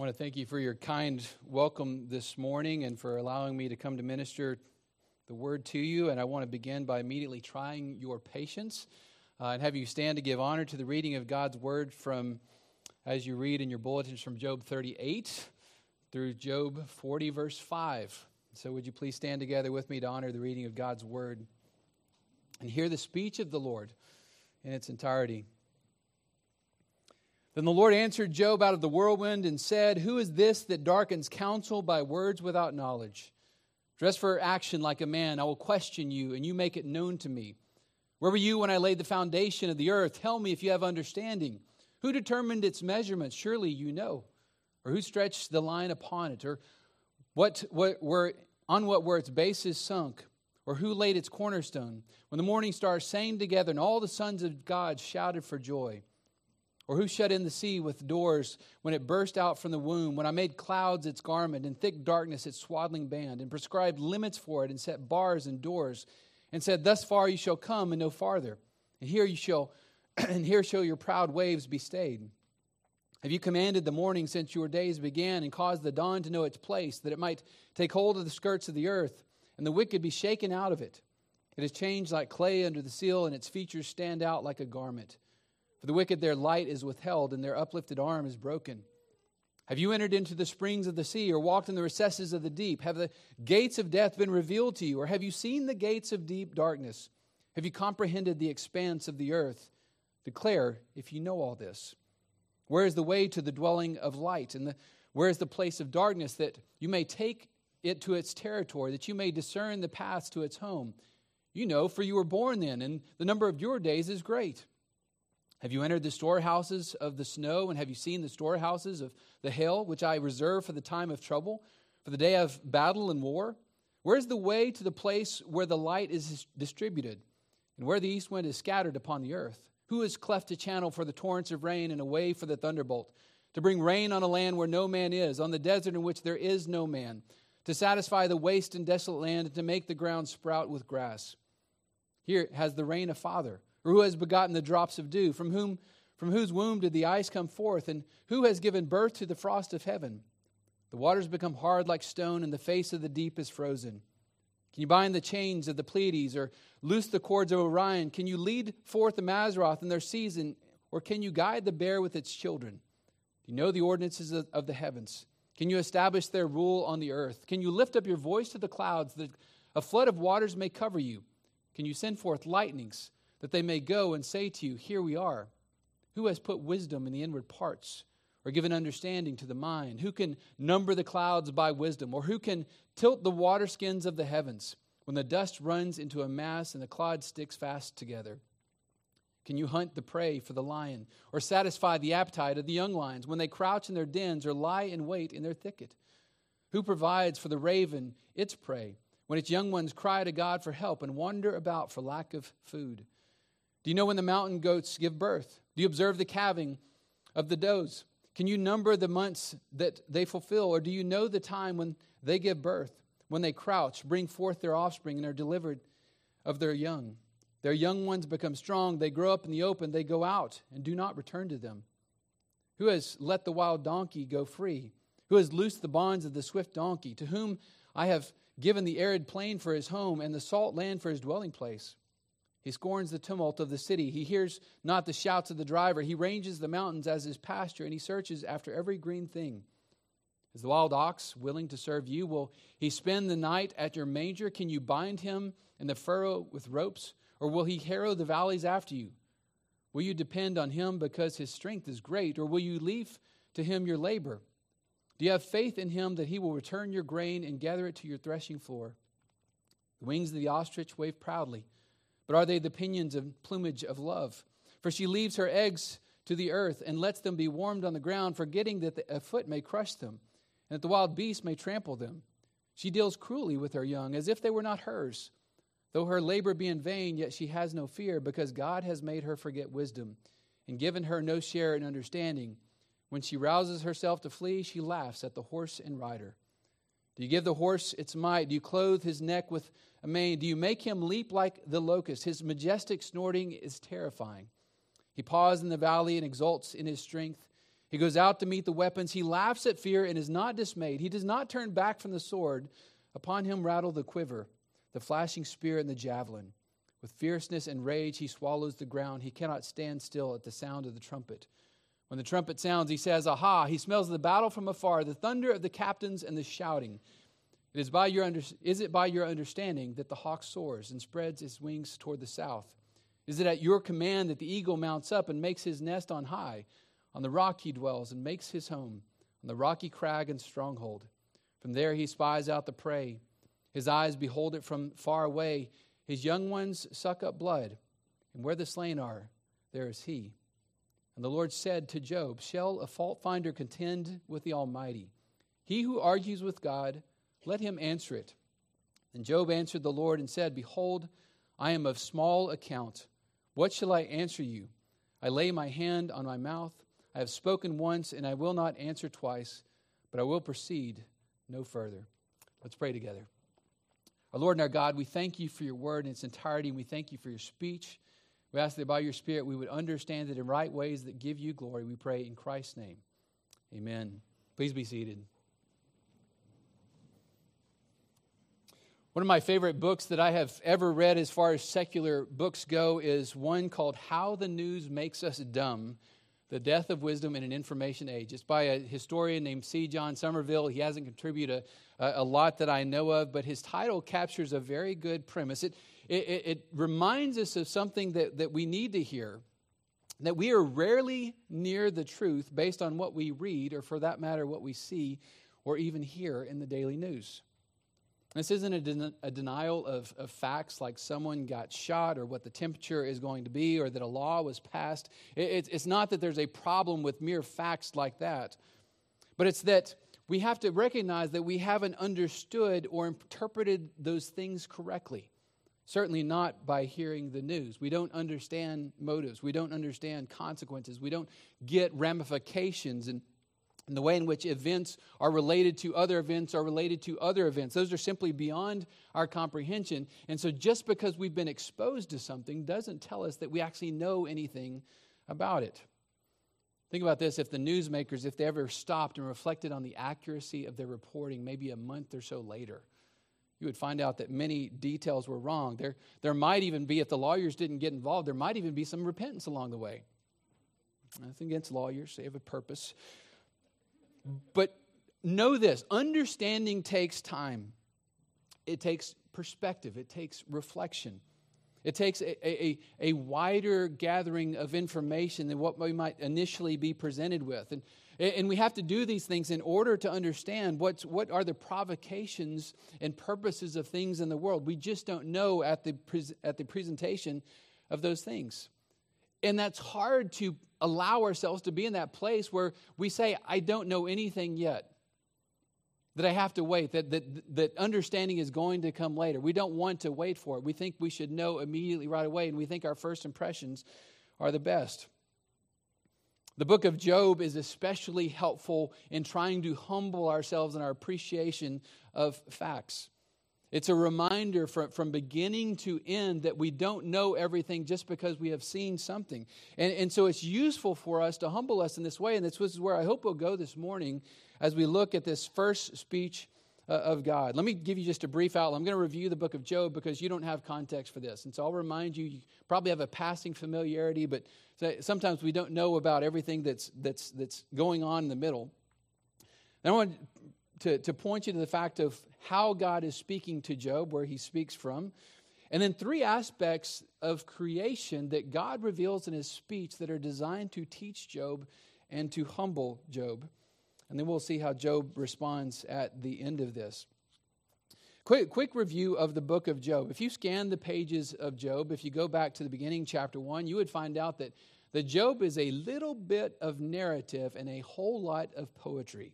I want to thank you for your kind welcome this morning and for allowing me to come to minister the word to you. And I want to begin by immediately trying your patience uh, and have you stand to give honor to the reading of God's word from, as you read in your bulletins, from Job 38 through Job 40, verse 5. So, would you please stand together with me to honor the reading of God's word and hear the speech of the Lord in its entirety? Then the Lord answered Job out of the whirlwind and said, Who is this that darkens counsel by words without knowledge? Dress for action like a man. I will question you, and you make it known to me. Where were you when I laid the foundation of the earth? Tell me if you have understanding. Who determined its measurements? Surely you know. Or who stretched the line upon it? Or what, what were, on what were its bases sunk? Or who laid its cornerstone? When the morning stars sang together and all the sons of God shouted for joy. Or who shut in the sea with doors when it burst out from the womb, when I made clouds its garment and thick darkness its swaddling band, and prescribed limits for it, and set bars and doors, and said, Thus far you shall come and no farther, and here you shall and here shall your proud waves be stayed. Have you commanded the morning since your days began, and caused the dawn to know its place, that it might take hold of the skirts of the earth, and the wicked be shaken out of it? It is changed like clay under the seal, and its features stand out like a garment. For the wicked, their light is withheld, and their uplifted arm is broken. Have you entered into the springs of the sea, or walked in the recesses of the deep? Have the gates of death been revealed to you, or have you seen the gates of deep darkness? Have you comprehended the expanse of the earth? Declare if you know all this. Where is the way to the dwelling of light? And the, where is the place of darkness that you may take it to its territory, that you may discern the paths to its home? You know, for you were born then, and the number of your days is great. Have you entered the storehouses of the snow, and have you seen the storehouses of the hail, which I reserve for the time of trouble, for the day of battle and war? Where is the way to the place where the light is distributed, and where the east wind is scattered upon the earth? Who has cleft a channel for the torrents of rain and a way for the thunderbolt, to bring rain on a land where no man is, on the desert in which there is no man, to satisfy the waste and desolate land, and to make the ground sprout with grass? Here has the rain a father or who has begotten the drops of dew? From whom from whose womb did the ice come forth? And who has given birth to the frost of heaven? The waters become hard like stone, and the face of the deep is frozen. Can you bind the chains of the Pleiades, or loose the cords of Orion? Can you lead forth the Mazzaroth in their season, or can you guide the bear with its children? Do you know the ordinances of the heavens? Can you establish their rule on the earth? Can you lift up your voice to the clouds, that a flood of waters may cover you? Can you send forth lightnings? That they may go and say to you, Here we are. Who has put wisdom in the inward parts, or given understanding to the mind? Who can number the clouds by wisdom, or who can tilt the waterskins of the heavens when the dust runs into a mass and the clod sticks fast together? Can you hunt the prey for the lion, or satisfy the appetite of the young lions when they crouch in their dens or lie in wait in their thicket? Who provides for the raven its prey when its young ones cry to God for help and wander about for lack of food? Do you know when the mountain goats give birth? Do you observe the calving of the does? Can you number the months that they fulfill? Or do you know the time when they give birth, when they crouch, bring forth their offspring, and are delivered of their young? Their young ones become strong. They grow up in the open. They go out and do not return to them. Who has let the wild donkey go free? Who has loosed the bonds of the swift donkey? To whom I have given the arid plain for his home and the salt land for his dwelling place? He scorns the tumult of the city. He hears not the shouts of the driver. He ranges the mountains as his pasture, and he searches after every green thing. Is the wild ox willing to serve you? Will he spend the night at your manger? Can you bind him in the furrow with ropes? Or will he harrow the valleys after you? Will you depend on him because his strength is great? Or will you leave to him your labor? Do you have faith in him that he will return your grain and gather it to your threshing floor? The wings of the ostrich wave proudly but are they the pinions and plumage of love? For she leaves her eggs to the earth and lets them be warmed on the ground, forgetting that a foot may crush them, and that the wild beast may trample them. She deals cruelly with her young, as if they were not hers. Though her labor be in vain, yet she has no fear, because God has made her forget wisdom, and given her no share in understanding. When she rouses herself to flee, she laughs at the horse and rider. Do you give the horse its might? Do you clothe his neck with a mane? Do you make him leap like the locust? His majestic snorting is terrifying. He paws in the valley and exults in his strength. He goes out to meet the weapons. He laughs at fear and is not dismayed. He does not turn back from the sword. Upon him rattle the quiver, the flashing spear, and the javelin. With fierceness and rage, he swallows the ground. He cannot stand still at the sound of the trumpet. When the trumpet sounds, he says, Aha! He smells the battle from afar, the thunder of the captains and the shouting. It is, by your under, is it by your understanding that the hawk soars and spreads its wings toward the south? Is it at your command that the eagle mounts up and makes his nest on high? On the rock he dwells and makes his home, on the rocky crag and stronghold. From there he spies out the prey. His eyes behold it from far away. His young ones suck up blood, and where the slain are, there is he. And the Lord said to Job, Shall a fault finder contend with the Almighty? He who argues with God, let him answer it. And Job answered the Lord and said, Behold, I am of small account. What shall I answer you? I lay my hand on my mouth. I have spoken once, and I will not answer twice, but I will proceed no further. Let's pray together. Our Lord and our God, we thank you for your word in its entirety, and we thank you for your speech. We ask that by your Spirit we would understand it in right ways that give you glory. We pray in Christ's name. Amen. Please be seated. One of my favorite books that I have ever read as far as secular books go is one called How the News Makes Us Dumb the Death of Wisdom in an Information Age. It's by a historian named C. John Sommerville. He hasn't contributed a, a, lot that I know of, but his title captures a very good premise. It, it, it reminds us of something that, that we need to hear that we are rarely near the truth based on what we read, or for that matter, what we see or even hear in the daily news. This isn't a, den- a denial of, of, facts like someone got shot or what the temperature is going to be or that a law was passed. It, it's not that there's a problem with mere facts like that, but it's that we have to recognize that we haven't understood or interpreted those things correctly. Certainly not by hearing the news. We don't understand motives. We don't understand consequences. We don't get ramifications and and the way in which events are related to other events are related to other events. Those are simply beyond our comprehension. And so just because we've been exposed to something doesn't tell us that we actually know anything about it. Think about this if the newsmakers, if they ever stopped and reflected on the accuracy of their reporting maybe a month or so later, you would find out that many details were wrong. There, there might even be, if the lawyers didn't get involved, there might even be some repentance along the way. Nothing against lawyers, they have a purpose. But know this understanding takes time, it takes perspective, it takes reflection. It takes a, a, a, wider gathering of information than what we might initially be presented with. And, and we have to do these things in order to understand what's, what are the provocations and purposes of things in the world. We just don't know at the, at the presentation of those things. And that's hard to allow ourselves to be in that place where we say, I don't know anything yet. That I have to wait, that, that, that understanding is going to come later. We don't want to wait for it. We think we should know immediately right away, and we think our first impressions are the best. The book of Job is especially helpful in trying to humble ourselves in our appreciation of facts. It's a reminder from, from beginning to end that we don't know everything just because we have seen something. And, and so it's useful for us to humble us in this way. And this is where I hope we'll go this morning as we look at this first speech Uh, of God. Let me give you just a brief outline. I'm going to review the book of Job because you don't have context for this. And so I'll remind you, you probably have a passing familiarity, but sometimes we don't know about everything that's, that's, that's going on in the middle. And I want to, to point you to the fact of how God is speaking to Job, where he speaks from. And then three aspects of creation that God reveals in his speech that are designed to teach Job and to humble Job. And then we'll see how Job responds at the end of this. Quick, quick review of the book of Job. If you scan the pages of Job, if you go back to the beginning, chapter 1, you would find out that, that Job is a little bit of narrative and a whole lot of poetry.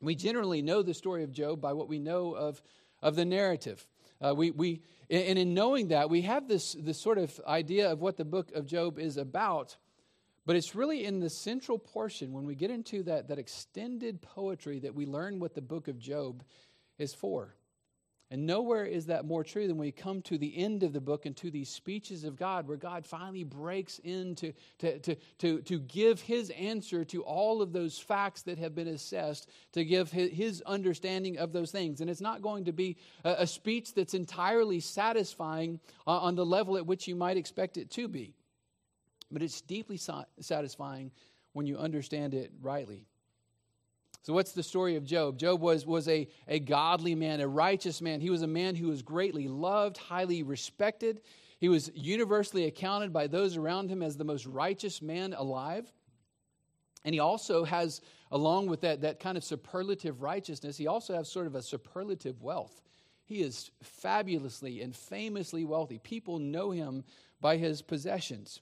We generally know the story of Job by what we know of, of the narrative. Uh, we, we, and in knowing that, we have this, this sort of idea of what the book of Job is about, but it's really in the central portion when we get into that, that extended poetry that we learn what the book of Job is for. And nowhere is that more true than when we come to the end of the book and to these speeches of God, where God finally breaks in to, to, to, to, to give his answer to all of those facts that have been assessed, to give his understanding of those things. And it's not going to be a, a speech that's entirely satisfying uh, on the level at which you might expect it to be, but it's deeply satisfying when you understand it rightly. So, what's the story of Job? Job was, was a, a godly man, a righteous man. He was a man who was greatly loved, highly respected. He was universally accounted by those around him as the most righteous man alive. And he also has, along with that, that kind of superlative righteousness, he also has sort of a superlative wealth. He is fabulously and famously wealthy. People know him by his possessions.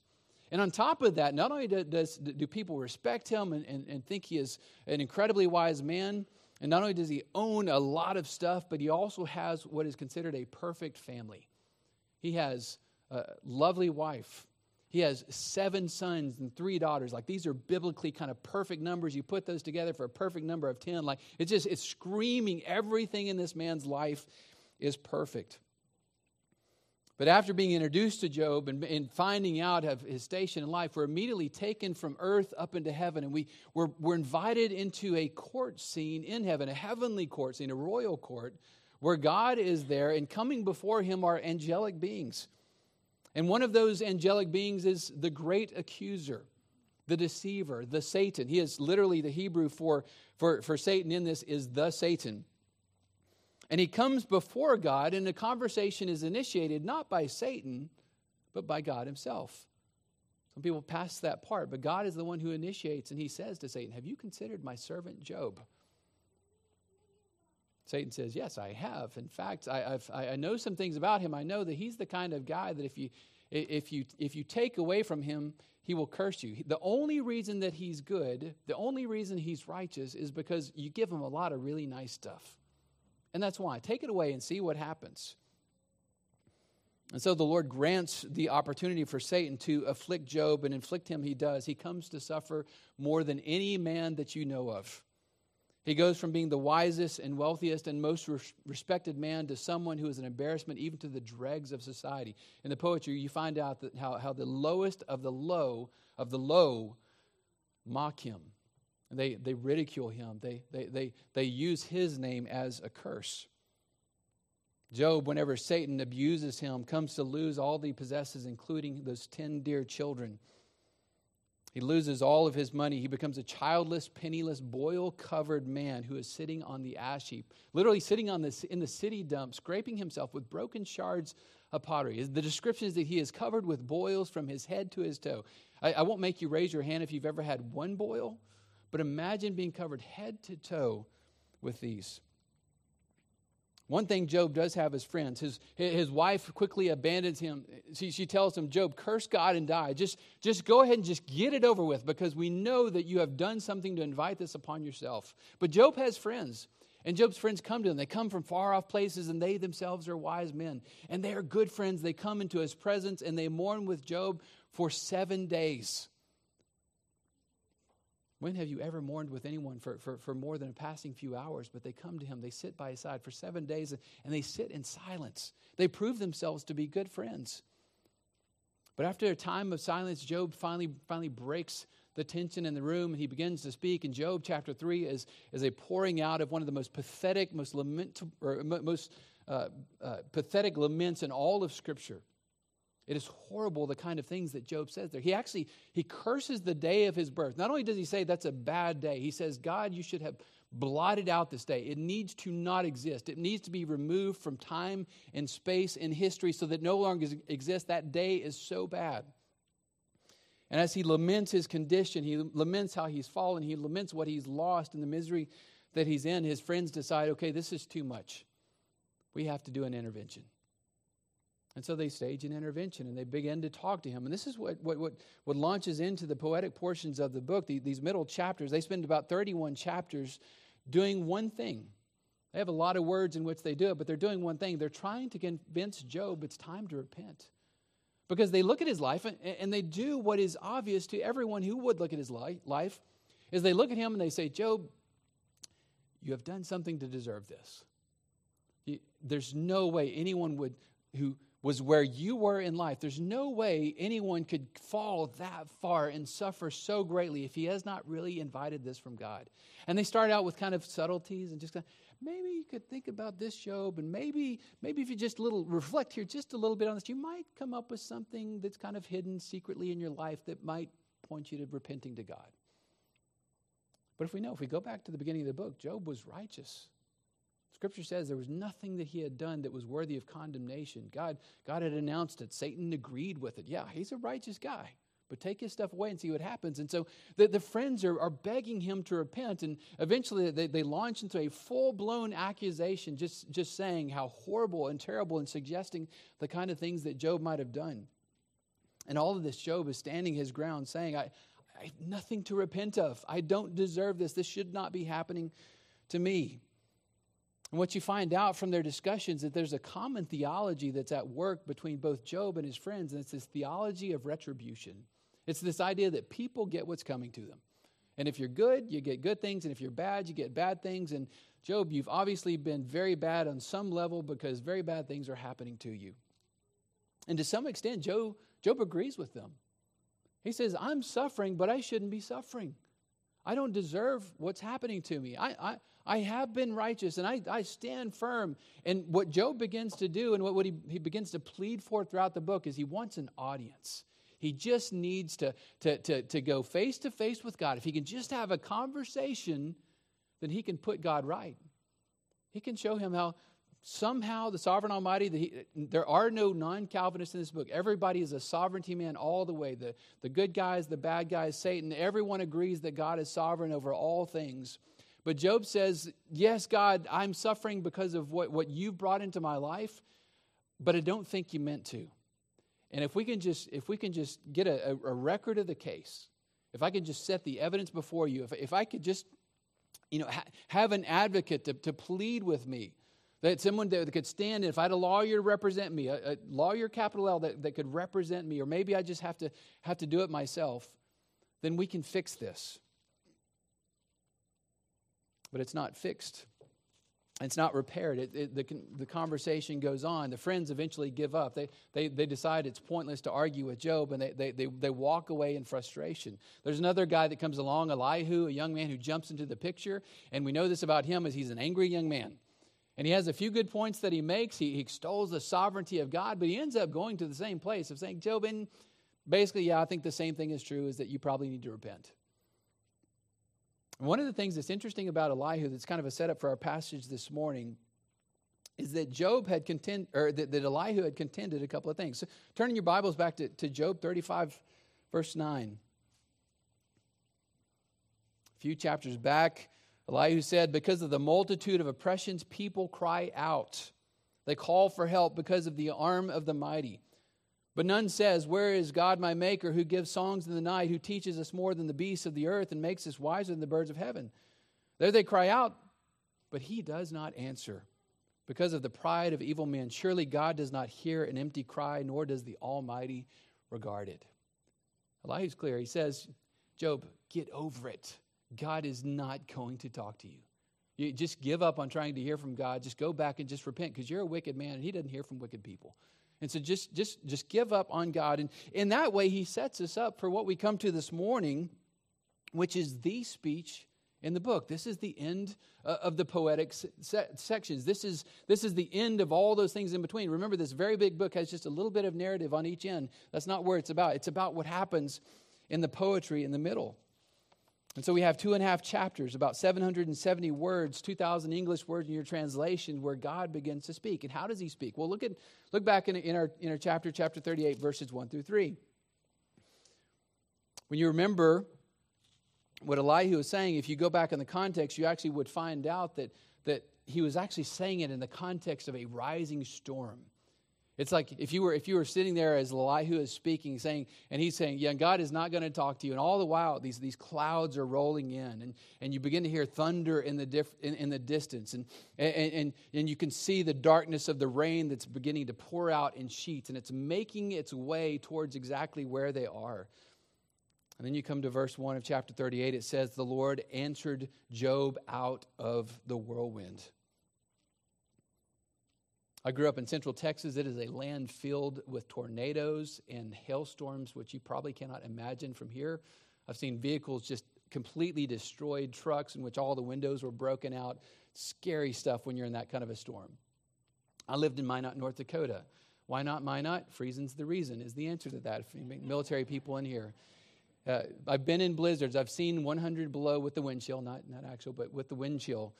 And on top of that, not only does, do people respect him and, and, and think he is an incredibly wise man, and not only does he own a lot of stuff, but he also has what is considered a perfect family. He has a lovely wife. He has seven sons and three daughters. Like these are biblically kind of perfect numbers. You put those together for a perfect number of 10. Like it's just, it's screaming everything in this man's life is perfect. But after being introduced to Job and, and, finding out of his station in life, we're immediately taken from earth up into heaven. And we, we're, we're invited into a court scene in heaven, a heavenly court scene, a royal court, where God is there, and coming before him are angelic beings. And one of those angelic beings is the great accuser, the deceiver, the Satan. He is literally the Hebrew for, for, for Satan in this is the Satan. And he comes before God, and the conversation is initiated not by Satan, but by God himself. Some people pass that part, but God is the one who initiates, and he says to Satan, Have you considered my servant Job? Satan says, Yes, I have. In fact, I, i know some things about him. I know that he's the kind of guy that if you, if, you, if you take away from him, he will curse you. The only reason that he's good, the only reason he's righteous, is because you give him a lot of really nice stuff. And that's why. Take it away and see what happens. And so the Lord grants the opportunity for Satan to afflict Job, and inflict him he does. He comes to suffer more than any man that you know of. He goes from being the wisest and wealthiest and most respected man to someone who is an embarrassment even to the dregs of society. In the poetry, you find out how, how the lowest of the low of the low mock him. And they, they ridicule him, they, they, they, they use his name as a curse. Job, whenever Satan abuses him, comes to lose all that he possesses, including those 10 dear children. He loses all of his money. He becomes a childless, penniless, boil covered man who is sitting on the ash heap, literally sitting on this, in the city dump, scraping himself with broken shards of pottery. The description is that he is covered with boils from his head to his toe. I, I won't make you raise your hand if you've ever had one boil, but imagine being covered head to toe with these. One thing Job does have is friends. His, his wife quickly abandons him. She, she tells him, Job, curse God and die. Just, just go ahead and just get it over with because we know that you have done something to invite this upon yourself. But Job has friends. And Job's friends come to him. They come from far off places, and they themselves are wise men. And they are good friends. They come into his presence and they mourn with Job for seven days. When have you ever mourned with anyone for, for, for more than a passing few hours? But they come to him, they sit by his side for seven days, and they sit in silence. They prove themselves to be good friends. But after a time of silence, Job finally, finally breaks the tension in the room and he begins to speak. And Job chapter 3 is, is a pouring out of one of the most pathetic, most, lament, or most uh, uh, pathetic laments in all of Scripture. It is horrible the kind of things that Job says there. He actually he curses the day of his birth. Not only does he say that's a bad day, he says, God, you should have blotted out this day. It needs to not exist. It needs to be removed from time and space and history so that no longer exists. That day is so bad. And as he laments his condition, he laments how he's fallen, he laments what he's lost and the misery that he's in, his friends decide, okay, this is too much. We have to do an intervention. And so they stage an intervention and they begin to talk to him. And this is what, what, what, what launches into the poetic portions of the book, the, these middle chapters. They spend about 31 chapters doing one thing. They have a lot of words in which they do it, but they're doing one thing. They're trying to convince Job it's time to repent. Because they look at his life and, and they do what is obvious to everyone who would look at his life, is they look at him and they say, Job, you have done something to deserve this. There's no way anyone would who was where you were in life. There's no way anyone could fall that far and suffer so greatly if he has not really invited this from God. And they start out with kind of subtleties and just kind of, maybe you could think about this, Job, and maybe maybe if you just little reflect here just a little bit on this, you might come up with something that's kind of hidden secretly in your life that might point you to repenting to God. But if we know, if we go back to the beginning of the book, Job was righteous. Scripture says there was nothing that he had done that was worthy of condemnation. God, God had announced it. Satan agreed with it. Yeah, he's a righteous guy, but take his stuff away and see what happens. And so the, the friends are, are begging him to repent. And eventually they, they launch into a full blown accusation, just, just saying how horrible and terrible and suggesting the kind of things that Job might have done. And all of this, Job is standing his ground, saying, I, I have nothing to repent of. I don't deserve this. This should not be happening to me. And what you find out from their discussions is that there's a common theology that's at work between both Job and his friends, and it's this theology of retribution. It's this idea that people get what's coming to them. And if you're good, you get good things, and if you're bad, you get bad things. And Job, you've obviously been very bad on some level because very bad things are happening to you. And to some extent, Job, Job agrees with them. He says, I'm suffering, but I shouldn't be suffering. I don't deserve what's happening to me. I, I, I have been righteous and I, I stand firm. And what Job begins to do and what, what he, he begins to plead for throughout the book is he wants an audience. He just needs to, to, to, to go face to face with God. If he can just have a conversation, then he can put God right. He can show him how somehow the sovereign almighty the, there are no non-calvinists in this book everybody is a sovereignty man all the way the, the good guys the bad guys satan everyone agrees that god is sovereign over all things but Job says, Yes, God, I'm suffering because of what, what you've brought into my life, but I don't think you meant to. And if we can just, if we can just get a, a record of the case, if I could just set the evidence before you, if, if I could just, you know, ha- have an advocate to, to plead with me, that someone that could stand, if I had a lawyer to represent me, a, a lawyer, capital L, that, that could represent me, or maybe I just have to have to do it myself, then we can fix this but it's not fixed. It's not repaired. It, it, the, the conversation goes on. The friends eventually give up. They, they, they decide it's pointless to argue with Job, and they, they, they, they walk away in frustration. There's another guy that comes along, Elihu, a young man who jumps into the picture, and we know this about him as he's an angry young man. And he has a few good points that he makes. He, he extols the sovereignty of God, but he ends up going to the same place of saying, Job, and basically, yeah, I think the same thing is true, is that you probably need to repent. One of the things that's interesting about Elihu, that's kind of a setup for our passage this morning, is that Job had contend, or that, that Elihu had contended a couple of things. So turning your Bibles back to, to Job 35, verse 9. A few chapters back, Elihu said, Because of the multitude of oppressions, people cry out. They call for help because of the arm of the mighty. But none says, Where is God my Maker, who gives songs in the night, who teaches us more than the beasts of the earth, and makes us wiser than the birds of heaven? There they cry out, but he does not answer. Because of the pride of evil men, surely God does not hear an empty cry, nor does the Almighty regard it. Elihu's clear. He says, Job, get over it. God is not going to talk to you. You just give up on trying to hear from God. Just go back and just repent because you're a wicked man and he doesn't hear from wicked people. And so just, just, just give up on God. And in that way, he sets us up for what we come to this morning, which is the speech in the book. This is the end uh, of the poetic se- sections. This is, this is the end of all those things in between. Remember, this very big book has just a little bit of narrative on each end. That's not where it's about. It's about what happens in the poetry in the middle. And so we have two and a half chapters, about 770 words, 2,000 English words in your translation, where God begins to speak. And how does he speak? Well, look, at, look back in, in, our, in our chapter, chapter 38, verses 1 through 3. When you remember what Elihu was saying, if you go back in the context, you actually would find out that, that he was actually saying it in the context of a rising storm. It's like if you were if you were sitting there as Elihu is speaking, saying, and he's saying, Yeah, God is not going to talk to you. And all the while these, these clouds are rolling in, and, and you begin to hear thunder in the diff, in, in the distance, and, and, and, and you can see the darkness of the rain that's beginning to pour out in sheets, and it's making its way towards exactly where they are. And then you come to verse 1 of chapter 38, it says, The Lord answered Job out of the whirlwind. I grew up in central Texas. It is a land filled with tornadoes and hailstorms, which you probably cannot imagine from here. I've seen vehicles just completely destroyed, trucks in which all the windows were broken out. Scary stuff when you're in that kind of a storm. I lived in Minot, North Dakota. Why not Minot? Freezing's the reason, is the answer to that. Military people in here. Uh, I've been in blizzards. I've seen 100 below with the wind chill, not, not actual, but with the wind chill.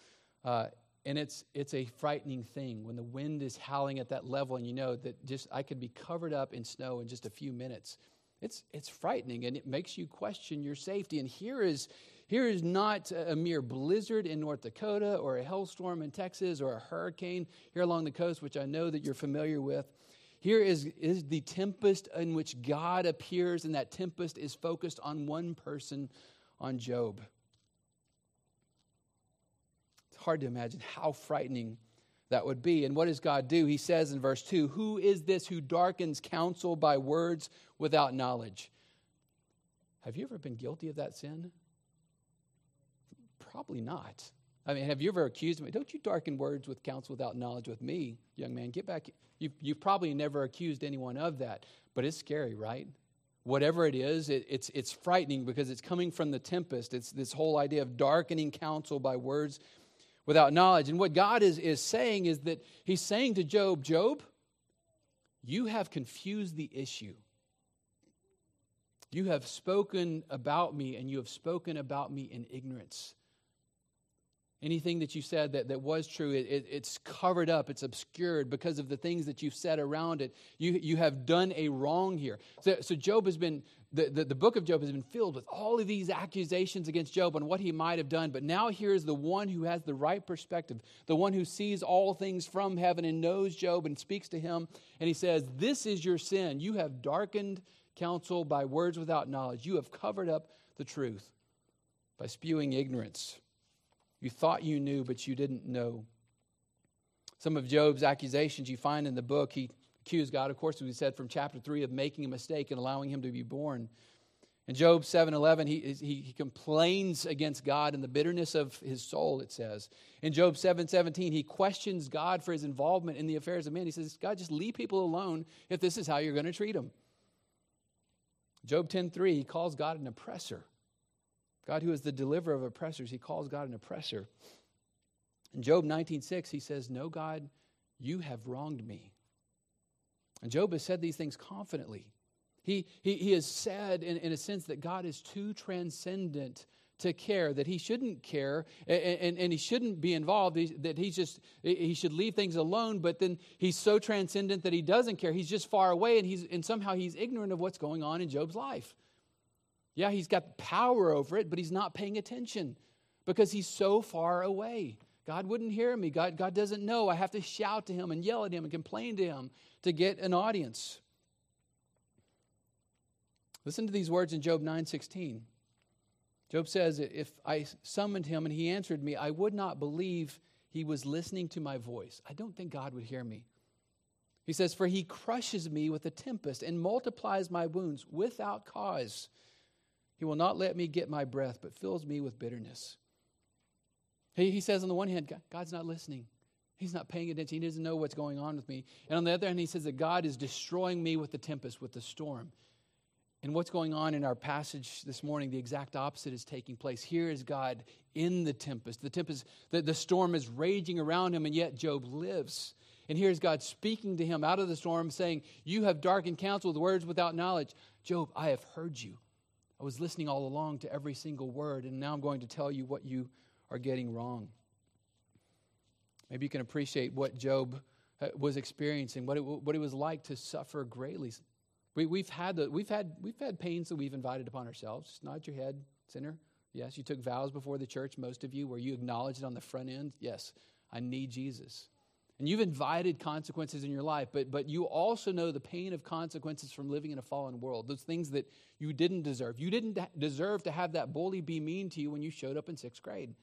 Uh, and it's it's a frightening thing when the wind is howling at that level and you know that just I could be covered up in snow in just a few minutes. It's it's frightening and it makes you question your safety. And here is here is not a mere blizzard in North Dakota or a hailstorm in Texas or a hurricane here along the coast, which I know that you're familiar with. Here is, is the tempest in which God appears, and that tempest is focused on one person, on Job hard to imagine how frightening that would be. And what does God do? He says in verse 2 Who is this who darkens counsel by words without knowledge? Have you ever been guilty of that sin? Probably not. I mean, have you ever accused me? Don't you darken words with counsel without knowledge with me, young man? Get back. You've, you've probably never accused anyone of that, but it's scary, right? Whatever it is, it, it's, it's frightening because it's coming from the tempest. It's this whole idea of darkening counsel by words without knowledge. And what God is, is saying is that He's saying to Job, Job, you have confused the issue. You have spoken about me, and you have spoken about me in ignorance. Anything that you said that, that was true, it, it, it's covered up, it's obscured because of the things that you've said around it. You, you have done a wrong here. So, so Job has been, the, the, the book of Job has been filled with all of these accusations against Job and what he might have done. But now here is the one who has the right perspective, the one who sees all things from heaven and knows Job and speaks to him. And he says, This is your sin. You have darkened counsel by words without knowledge. You have covered up the truth by spewing ignorance. You thought you knew, but you didn't know. Some of Job's accusations you find in the book, he accused God, of course, as we said from chapter 3, of making a mistake and allowing him to be born. In Job 7:11, he, he, he, complains against God in the bitterness of his soul, it says. In Job 7:17, he questions God for his involvement in the affairs of men. He says, God, just leave people alone if this is how you're going to treat them. Job 10:3, he calls God an oppressor. God, who is the deliverer of oppressors, he calls God an oppressor. In Job 19:6, he says, No, God, you have wronged me. And Job has said these things confidently. He, he, he has said, in, in a sense, that God is too transcendent to care, that he shouldn't care and, and, and he shouldn't be involved, he, that he's just, he should leave things alone, but then he's so transcendent that he doesn't care. He's just far away and, he's, and somehow he's ignorant of what's going on in Job's life. Yeah, he's got power over it, but he's not paying attention because he's so far away. God wouldn't hear me. God, God doesn't know. I have to shout to him and yell at him and complain to him to get an audience. Listen to these words in Job 9:16. Job says, "If I summoned him and he answered me, I would not believe he was listening to my voice." I don't think God would hear me. He says, "For he crushes me with a tempest and multiplies my wounds without cause." He will not let me get my breath, but fills me with bitterness. He, he says, on the one hand, God's not listening. He's not paying attention. He doesn't know what's going on with me. And on the other hand, he says that God is destroying me with the tempest, with the storm. And what's going on in our passage this morning, the exact opposite is taking place. Here is God in the tempest. The tempest, the, the storm is raging around him, and yet Job lives. And here's God speaking to him out of the storm, saying, You have darkened counsel with words without knowledge. Job, I have heard you. I was listening all along to every single word, and now I'm going to tell you what you are getting wrong. Maybe you can appreciate what Job uh, was experiencing, what it, what it was like to suffer greatly. We, we've, had the, we've, had, we've had pains that we've invited upon ourselves. Just nod your head, sinner. Yes, you took vows before the church, most of you, where you acknowledged it on the front end. Yes, I need Jesus. And you've invited consequences in your life, but, but you also know the pain of consequences from living in a fallen world. Those things that you didn't deserve. You didn't deserve to have that bully be mean to you when you showed up in sixth grade.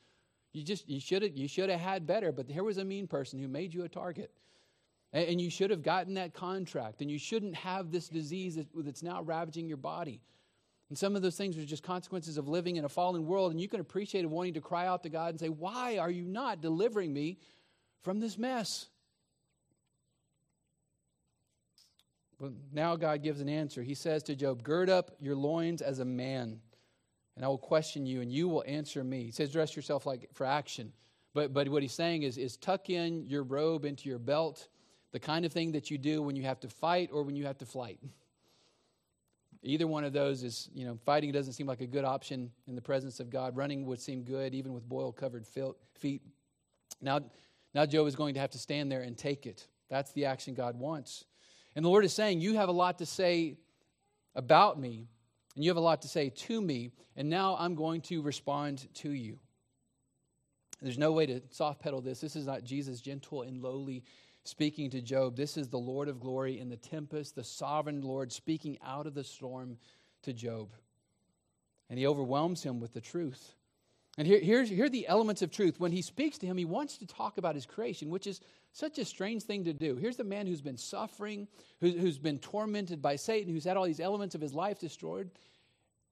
You just you should have you should have had better, but here was a mean person who made you a target. And, and you should have gotten that contract, and you shouldn't have this disease that, that's now ravaging your body. And some of those things are just consequences of living in a fallen world, and you can appreciate wanting to cry out to God and say, Why are you not delivering me from this mess. But now God gives an answer. He says to Job, Gird up your loins as a man, and I will question you, and you will answer me. He says, Dress yourself like for action. But, but what he's saying is, is tuck in your robe into your belt, the kind of thing that you do when you have to fight or when you have to flight. Either one of those is, you know, fighting doesn't seem like a good option in the presence of God. Running would seem good, even with boil covered feet. Now, now Job is going to have to stand there and take it. That's the action God wants. And the Lord is saying, You have a lot to say about me, and you have a lot to say to me, and now I'm going to respond to you. There's no way to soft pedal this. This is not Jesus, gentle and lowly, speaking to Job. This is the Lord of glory in the tempest, the sovereign Lord speaking out of the storm to Job. And he overwhelms him with the truth. And here, here's, here are the elements of truth. When he speaks to him, he wants to talk about his creation, which is such a strange thing to do. Here's the man who's been suffering, who, who's been tormented by Satan, who's had all these elements of his life destroyed.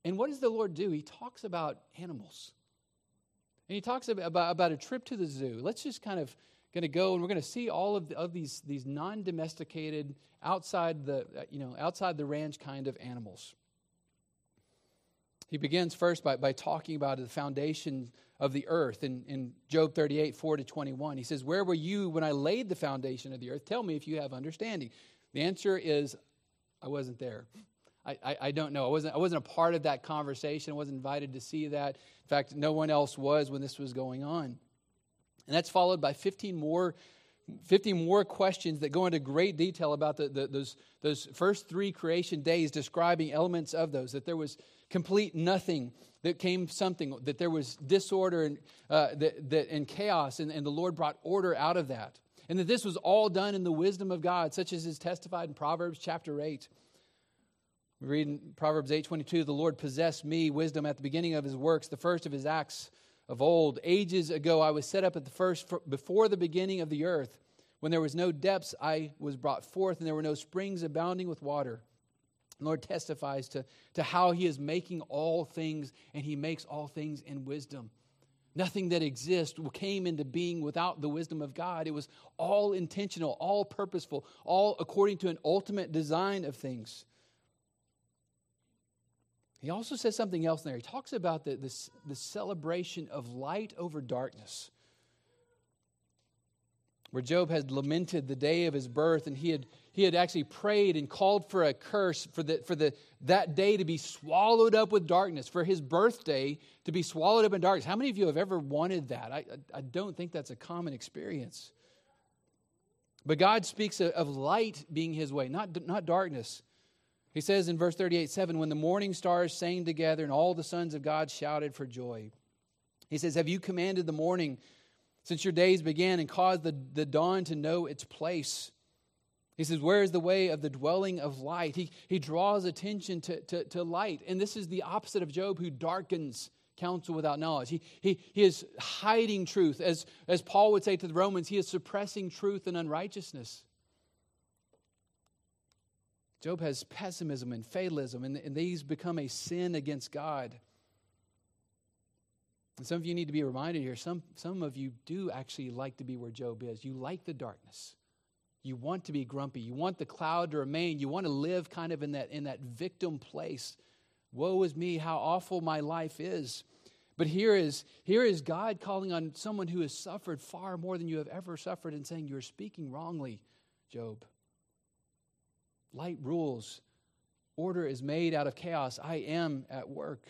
And what does the Lord do? He talks about animals. And he talks about, about, about a trip to the zoo. Let's just kind of going to go and we're going to see all of, the, of these, these non-domesticated outside the uh, you know outside the ranch kind of animals he begins first by, by talking about the foundation of the earth in, in job 38 4 to 21 he says where were you when i laid the foundation of the earth tell me if you have understanding the answer is i wasn't there I, I, I, don't know. I wasn't, I wasn't a part of that conversation. I wasn't invited to see that. In fact, no one else was when this was going on. And that's followed by 15 more 50 more questions that go into great detail about the, the, those, those first three creation days, describing elements of those, that there was complete nothing, that came something, that there was disorder and, uh, that, that, and chaos, and, and the Lord brought order out of that. And that this was all done in the wisdom of God, such as is testified in Proverbs chapter 8. We read in Proverbs 8:22, "The Lord possessed me wisdom at the beginning of his works, the first of his acts of old. Ages ago I was set up at the first before the beginning of the earth. When there was no depths, I was brought forth, and there were no springs abounding with water. The Lord testifies to, to how He is making all things, and He makes all things in wisdom. Nothing that exists came into being without the wisdom of God. It was all intentional, all purposeful, all according to an ultimate design of things. He also says something else there. He talks about the, this, the celebration of light over darkness. Where Job had lamented the day of his birth, and he had, he had actually prayed and called for a curse for, the, for the, that day to be swallowed up with darkness, for his birthday to be swallowed up in darkness. How many of you have ever wanted that? I, I don't think that's a common experience. But God speaks of light being his way, not, not darkness. He says in verse 38 7, when the morning stars sang together and all the sons of God shouted for joy. He says, Have you commanded the morning since your days began and caused the, the dawn to know its place? He says, Where is the way of the dwelling of light? He, he draws attention to, to, to light. And this is the opposite of Job, who darkens counsel without knowledge. He, he, he is hiding truth. As, as Paul would say to the Romans, he is suppressing truth and unrighteousness. Job has pessimism and fatalism, and, and these become a sin against God. And some of you need to be reminded here some, some of you do actually like to be where Job is. You like the darkness. You want to be grumpy. You want the cloud to remain. You want to live kind of in that, in that victim place. Woe is me, how awful my life is. But here is, here is God calling on someone who has suffered far more than you have ever suffered and saying, You're speaking wrongly, Job. Light rules. Order is made out of chaos. I am at work.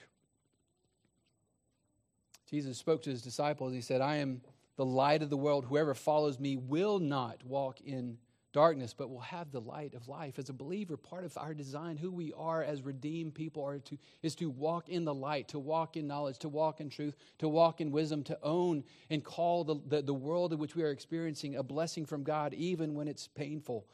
Jesus spoke to his disciples. He said, I am the light of the world. Whoever follows me will not walk in darkness, but will have the light of life. As a believer, part of our design, who we are as redeemed people, are to, is to walk in the light, to walk in knowledge, to walk in truth, to walk in wisdom, to own and call the, the, the world in which we are experiencing a blessing from God, even when it's painful.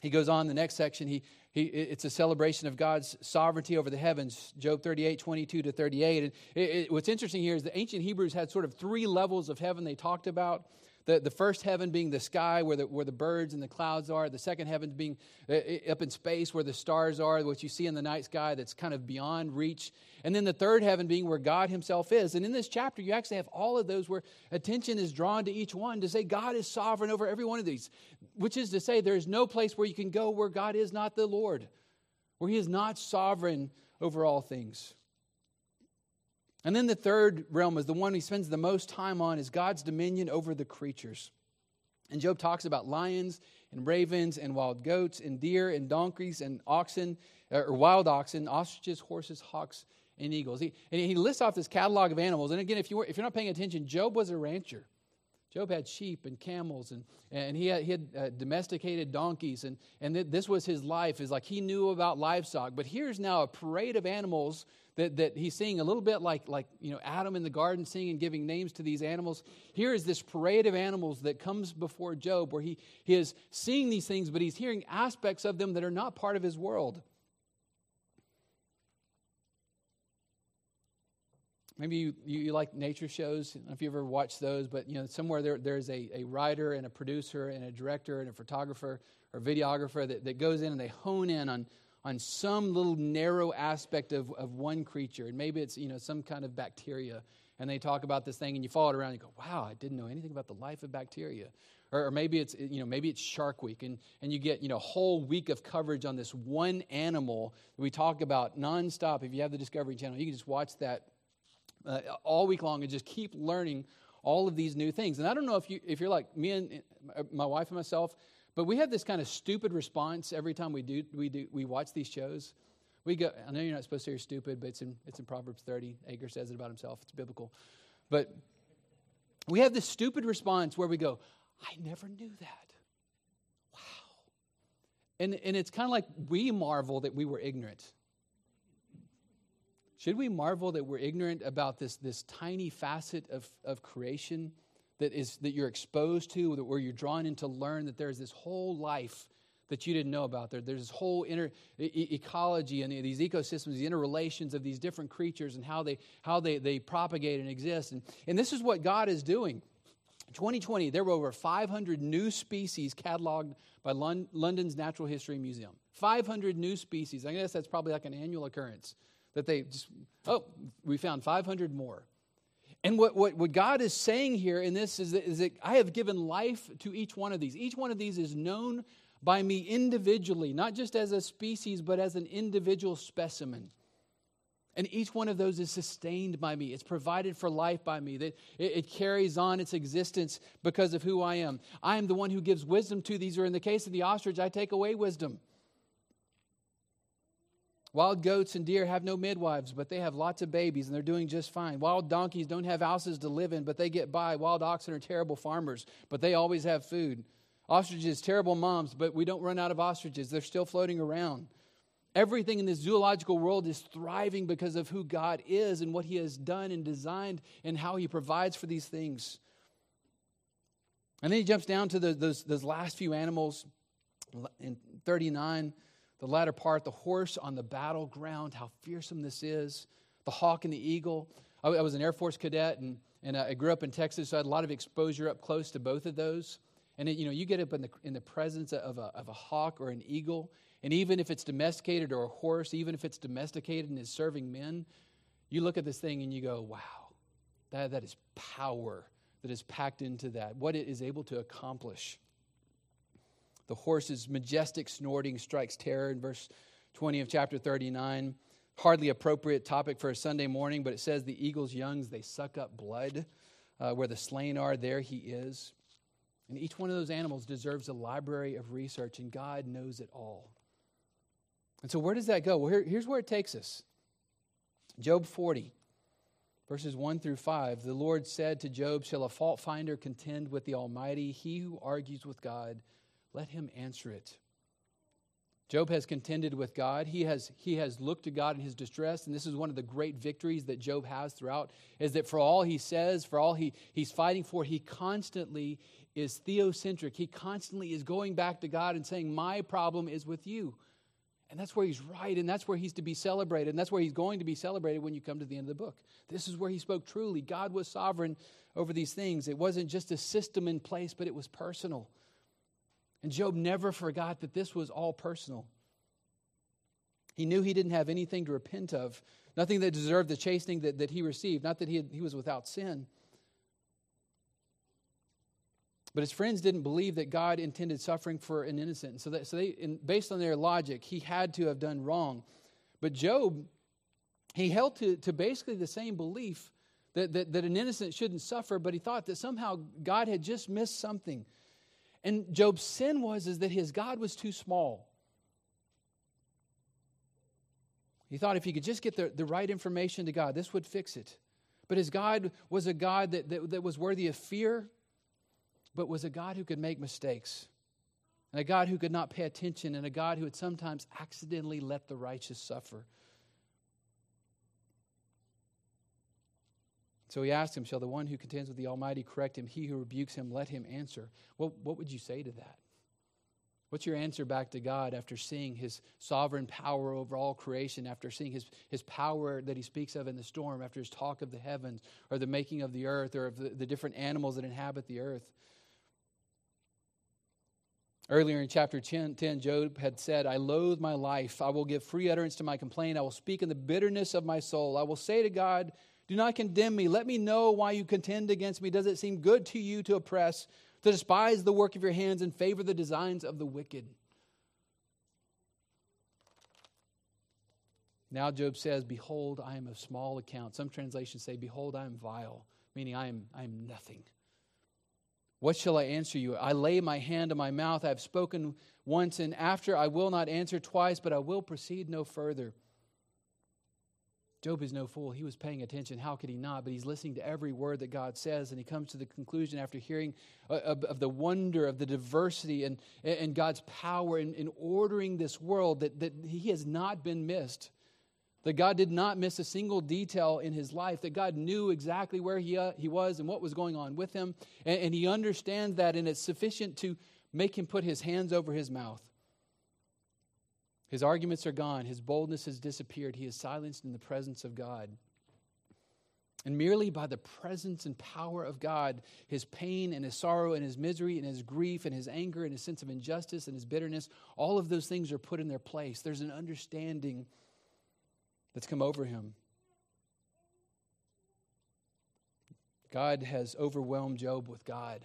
He goes on the next section. He, he, it's a celebration of God's sovereignty over the heavens, Job 38, 22 to 38. And it, it, what's interesting here is the ancient Hebrews had sort of three levels of heaven they talked about. The, the first heaven being the sky where the, where the birds and the clouds are, the second heaven being uh, up in space where the stars are, what you see in the night sky that's kind of beyond reach, and then the third heaven being where God Himself is. And in this chapter, you actually have all of those where attention is drawn to each one to say God is sovereign over every one of these, which is to say, there is no place where you can go where God is not the Lord, where He is not sovereign over all things. And then the third realm is the one he spends the most time on is God's dominion over the creatures. And Job talks about lions and ravens and wild goats and deer and donkeys and oxen, or wild oxen, ostriches, horses, hawks, and eagles. He, and he lists off this catalog of animals. And again, if, you were, if you're not paying attention, Job was a rancher. Job had sheep and camels, and, and he had, he had uh, domesticated donkeys, and, and th- this was his life. Is like he knew about livestock. But here's now a parade of animals that, that he's seeing a little bit like, like you know, Adam in the garden seeing and giving names to these animals. Here is this parade of animals that comes before Job where he, he is seeing these things, but he's hearing aspects of them that are not part of his world. Maybe you, you, you, like nature shows. If you ever watched those, but you know somewhere there, there's a, a writer and a producer and a director and a photographer or videographer that, that goes in and they hone in on, on some little narrow aspect of, of one creature. And maybe it's, you know, some kind of bacteria. And they talk about this thing and you follow it around and you go, wow, I didn't know anything about the life of bacteria. Or, or maybe it's, you know, maybe it's Shark Week and, and you get, you know, a whole week of coverage on this one animal that we talk about nonstop. If you have the Discovery Channel, you can just watch that uh, all week long and just keep learning all of these new things. And I don't know if, you, if you're like me and uh, my wife and myself, but we have this kind of stupid response every time we do we do we watch these shows. We go. I know you're not supposed to hear stupid, but it's in it's in Proverbs 30. Agur says it about himself. It's biblical, but we have this stupid response where we go, "I never knew that." Wow. And and it's kind of like we marvel that we were ignorant. Should we marvel that we're ignorant about this, this tiny facet of, of creation that is that you're exposed to, that where you're drawn in to learn that there's this whole life that you didn't know about. There, there's this whole inner e- ecology and these ecosystems, the interrelations of these different creatures and how they how they, they propagate and exist. And, and this is what God is doing. 2020, there were over 500 new species cataloged by Lon- London's Natural History Museum. 500 new species. I guess that's probably like an annual occurrence that they just, oh, we found 500 more. And what, what, what God is saying here in this is that, is that I have given life to each one of these. Each one of these is known by me individually, not just as a species, but as an individual specimen. And each one of those is sustained by me. It's provided for life by me. That it, it, carries on its existence because of who I am. I am the one who gives wisdom to these, or in the case of the ostrich, I take away wisdom. Wild goats and deer have no midwives, but they have lots of babies and they're doing just fine. Wild donkeys don't have houses to live in, but they get by. Wild oxen are terrible farmers, but they always have food. Ostriches, terrible moms, but we don't run out of ostriches. They're still floating around. Everything in this zoological world is thriving because of who God is and what He has done and designed and how He provides for these things. And then he jumps down to the, those, those last few animals in 39 the latter part, the horse on the battleground, how fearsome this is, the hawk and the eagle. I, I was an Air Force cadet and, and uh, I grew up in Texas, so I had a lot of exposure up close to both of those. And it, you know, you get up in the, in the presence of a, of a hawk or an eagle, and even if it's domesticated or a horse, even if it's domesticated and is serving men, you look at this thing and you go, wow, that, that is power that is packed into that, what it is able to accomplish. The horse's majestic snorting strikes terror in verse 20 of chapter 39. Hardly appropriate topic for a Sunday morning, but it says the eagle's youngs, they suck up blood. Uh, where the slain are, there he is. And each one of those animals deserves a library of research, and God knows it all. And so, where does that go? Well, here, here's where it takes us Job 40, verses 1 through 5. The Lord said to Job, Shall a fault finder contend with the Almighty? He who argues with God let him answer it. Job has contended with God. He has, he has looked to God in his distress, and this is one of the great victories that Job has throughout, is that for all he says, for all he, he's fighting for, he constantly is theocentric. He constantly is going back to God and saying, My problem is with you. And that's where he's right, and that's where he's to be celebrated, and that's where he's going to be celebrated when you come to the end of the book. This is where he spoke truly. God was sovereign over these things. It wasn't just a system in place, but it was personal. And Job never forgot that this was all personal. He knew he didn't have anything to repent of, nothing that deserved the chastening that, that he received, not that he, had, he was without sin. But his friends didn't believe that God intended suffering for an innocent. So, that, so they, based on their logic, he had to have done wrong. But Job, he held to, to basically the same belief that, that, that an innocent shouldn't suffer, but he thought that somehow God had just missed something. And Job's sin was is that his God was too small. He thought if he could just get the, the right information to God, this would fix it. But his God was a God that, that, that was worthy of fear, but was a God who could make mistakes, and a God who could not pay attention, and a God who would sometimes accidentally let the righteous suffer. So he asked him, Shall the one who contends with the Almighty correct him? He who rebukes him, let him answer. Well, what would you say to that? What's your answer back to God after seeing his sovereign power over all creation, after seeing his, his power that he speaks of in the storm, after his talk of the heavens, or the making of the earth, or of the, the different animals that inhabit the earth? Earlier in chapter 10, 10, Job had said, I loathe my life. I will give free utterance to my complaint. I will speak in the bitterness of my soul. I will say to God, Do not condemn me. Let me know why you contend against me. Does it seem good to you to oppress, to despise the work of your hands, and favor the designs of the wicked? Now Job says, Behold, I am of small account. Some translations say, Behold, I am vile, meaning I am, I am nothing. What shall I answer you? I lay my hand on my mouth. I have spoken once, and after I will not answer twice, but I will proceed no further. Job is no fool. He was paying attention. How could he not? But he's listening to every word that God says, and he comes to the conclusion after hearing uh, of, of the wonder of the diversity and, and God's power in, in ordering this world that, that he has not been missed. That God did not miss a single detail in his life, that God knew exactly where he, uh, he was and what was going on with him. And, and he understands that, and it's sufficient to make him put his hands over his mouth. His arguments are gone, his boldness has disappeared. He is silenced in the presence of God. And merely by the presence and power of God, his pain and his sorrow and his misery and his grief and his anger and his sense of injustice and his bitterness, all of those things are put in their place. There's an understanding that's come over him. God has overwhelmed Job with God.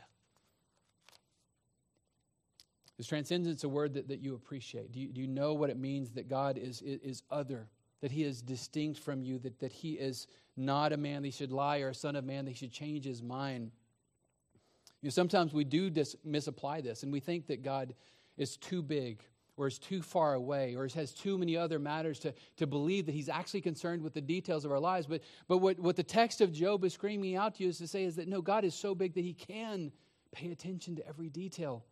Is transcendence a word that, that you appreciate? Do you, do you know what it means that God is, is, is other, that he is distinct from you, that, that he is not a man that he should lie or a son of man that he should change his mind? You know, sometimes we do dis- misapply this and we think that God is too big or is too far away or has too many other matters to, to believe that he's actually concerned with the details of our lives. But, but what, what the text of Job is screaming out to you is to say is that no, God is so big that he can pay attention to every detail.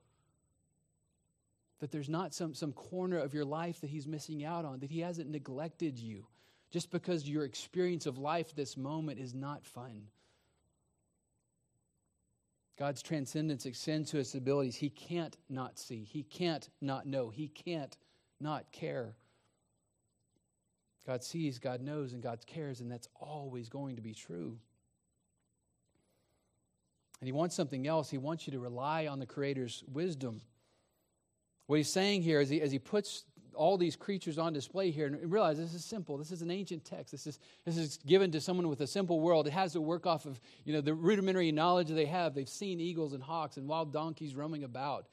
That there's not some, some corner of your life that he's missing out on, that he hasn't neglected you just because your experience of life this moment is not fun. God's transcendence extends to his abilities. He can't not see, he can't not know, he can't not care. God sees, God knows, and God cares, and that's always going to be true. And he wants something else. He wants you to rely on the Creator's wisdom. What he's saying here is he, as he puts all these creatures on display here and realize this is simple. This is an ancient text. This is this is given to someone with a simple world. It has to work off of you know the rudimentary knowledge they have. They've seen eagles and hawks and wild donkeys roaming about.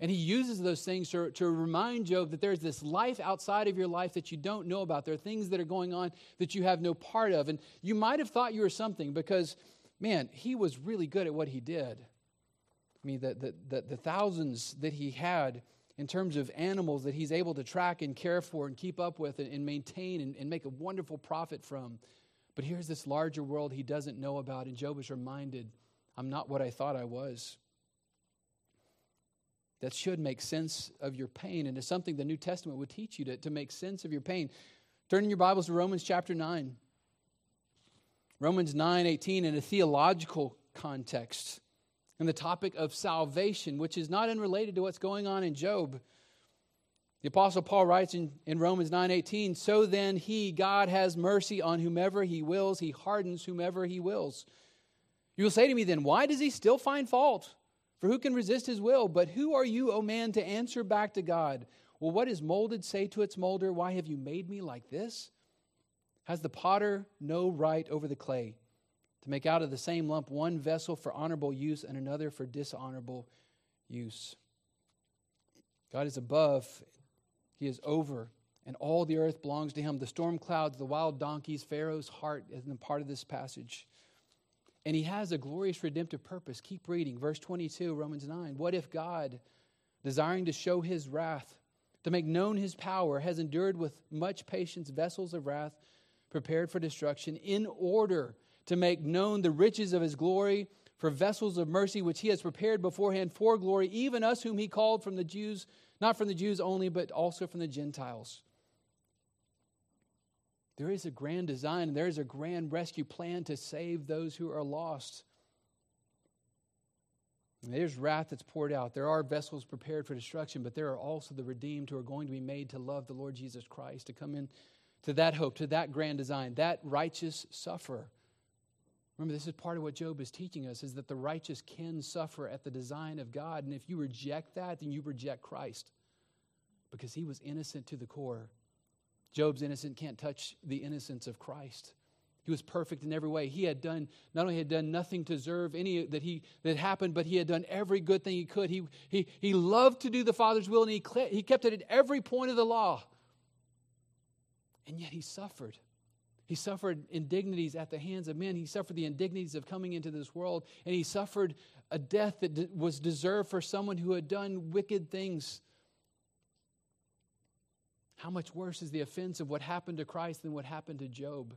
And he uses those things to, to remind job that there's this life outside of your life that you don't know about. There are things that are going on that you have no part of. And you might have thought you were something because man he was really good at what he did. I mean the, the, the, the thousands that he had in terms of animals that he's able to track and care for and keep up with and, and maintain and, and make a wonderful profit from. But here's this larger world he doesn't know about, and Job is reminded, I'm not what I thought I was. That should make sense of your pain, and it's something the New Testament would teach you to, to make sense of your pain. Turn in your Bibles to Romans chapter 9. Romans 9 18 in a theological context and the topic of salvation, which is not unrelated to what's going on in Job. The apostle Paul writes in, in Romans 9:18, "So then he God has mercy on whomever he wills, he hardens whomever he wills." You will say to me then, why does he still find fault? For who can resist his will? But who are you, O man, to answer back to God? Well, what is molded say to its molder, why have you made me like this? Has the potter no right over the clay to make out of the same lump one vessel for honorable use and another for dishonorable use? God is above, He is over, and all the earth belongs to Him. The storm clouds, the wild donkeys, Pharaoh's heart is a part of this passage. And He has a glorious redemptive purpose. Keep reading. Verse 22, Romans 9. What if God, desiring to show His wrath, to make known His power, has endured with much patience vessels of wrath? prepared for destruction, in order to make known the riches of his glory for vessels of mercy, which he has prepared beforehand for glory, even us whom he called from the Jews, not from the Jews only, but also from the Gentiles. There is a grand design, and there is a grand rescue plan to save those who are lost. There's wrath that's poured out. There are vessels prepared for destruction, but there are also the redeemed who are going to be made to love the Lord Jesus Christ, to come in to that hope, to that grand design, that righteous suffer. Remember, this is part of what Job is teaching us is that the righteous can suffer at the design of God. And if you reject that, then you reject Christ because he was innocent to the core. Job's innocent can't touch the innocence of Christ. He was perfect in every way. He had done not only had done nothing to deserve any that he that happened, but he had done every good thing he could. He he he loved to do the Father's will, and he he kept it at every point of the law. And yet he suffered. He suffered indignities at the hands of men. He suffered the indignities of coming into this world. And he suffered a death that was deserved for someone who had done wicked things. How much worse is the offense of what happened to Christ than what happened to Job?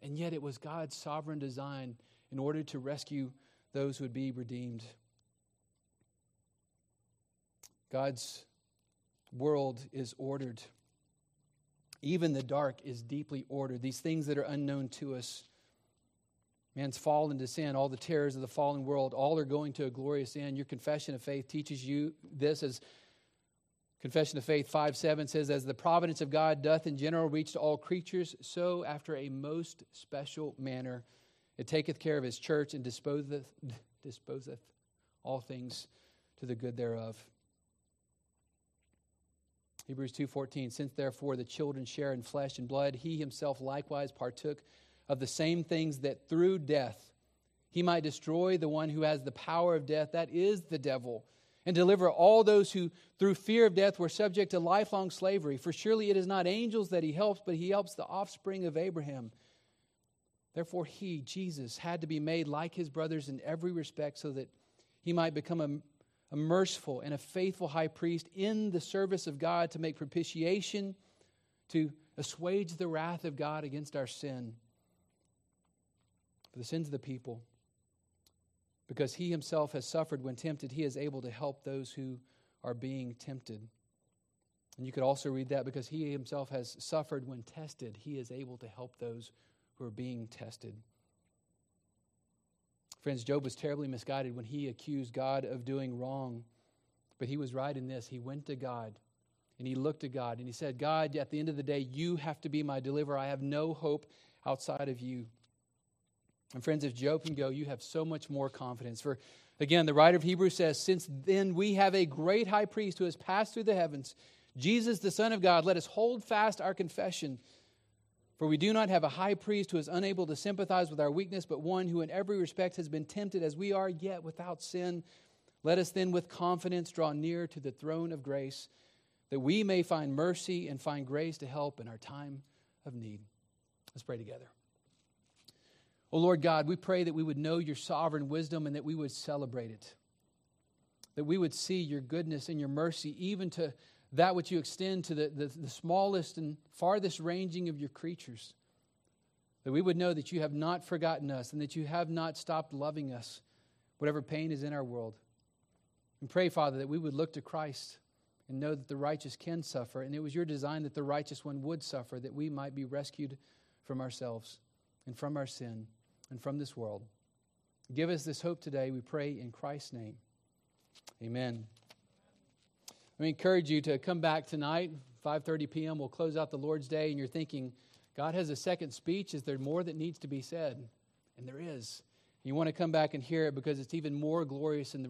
And yet it was God's sovereign design in order to rescue those who would be redeemed. God's world is ordered. Even the dark is deeply ordered. These things that are unknown to us. Man's fall into sin, all the terrors of the fallen world, all are going to a glorious end. Your confession of faith teaches you this as Confession of Faith 5 7 says, As the providence of God doth in general reach to all creatures, so after a most special manner it taketh care of his church and disposeth, disposeth all things to the good thereof. Hebrews 2:14 Since therefore the children share in flesh and blood he himself likewise partook of the same things that through death he might destroy the one who has the power of death that is the devil and deliver all those who through fear of death were subject to lifelong slavery. For surely it is not angels that he helps but he helps the offspring of Abraham. Therefore he Jesus had to be made like his brothers in every respect so that he might become a a merciful and a faithful high priest in the service of God to make propitiation, to assuage the wrath of God against our sin, for the sins of the people. Because he himself has suffered when tempted, he is able to help those who are being tempted. And you could also read that because he himself has suffered when tested, he is able to help those who are being tested. Friends, Job was terribly misguided when he accused God of doing wrong. But he was right in this. He went to God and he looked to God and he said, God, at the end of the day, you have to be my deliverer. I have no hope outside of you. And friends, if Job can go, you have so much more confidence. For again, the writer of Hebrews says, Since then we have a great high priest who has passed through the heavens, Jesus, the Son of God, let us hold fast our confession. For we do not have a high priest who is unable to sympathize with our weakness, but one who in every respect has been tempted as we are, yet without sin. Let us then with confidence draw near to the throne of grace, that we may find mercy and find grace to help in our time of need. Let's pray together. Oh Lord God, we pray that we would know your sovereign wisdom and that we would celebrate it. That we would see your goodness and your mercy, even to that which you extend to the, the, the, smallest and farthest ranging of your creatures. That we would know that you have not forgotten us and that you have not stopped loving us, whatever pain is in our world. And pray, Father, that we would look to Christ and know that the righteous can suffer. And it was your design that the righteous one would suffer, that we might be rescued from ourselves and from our sin and from this world. Give us this hope today, we pray in Christ's name. Amen. Me encourage you to come back tonight, 5:30 p.m. We'll close out the Lord's Day, and you're thinking, God has a second speech. Is there more that needs to be said? And there is. You want to come back and hear it because it's even more glorious in the